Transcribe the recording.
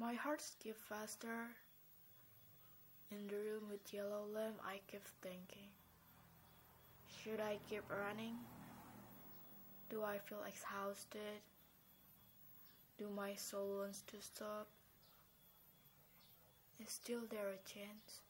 My heart skips faster. In the room with yellow lamp, I keep thinking. Should I keep running? Do I feel exhausted? Do my soul wants to stop? Is still there a chance?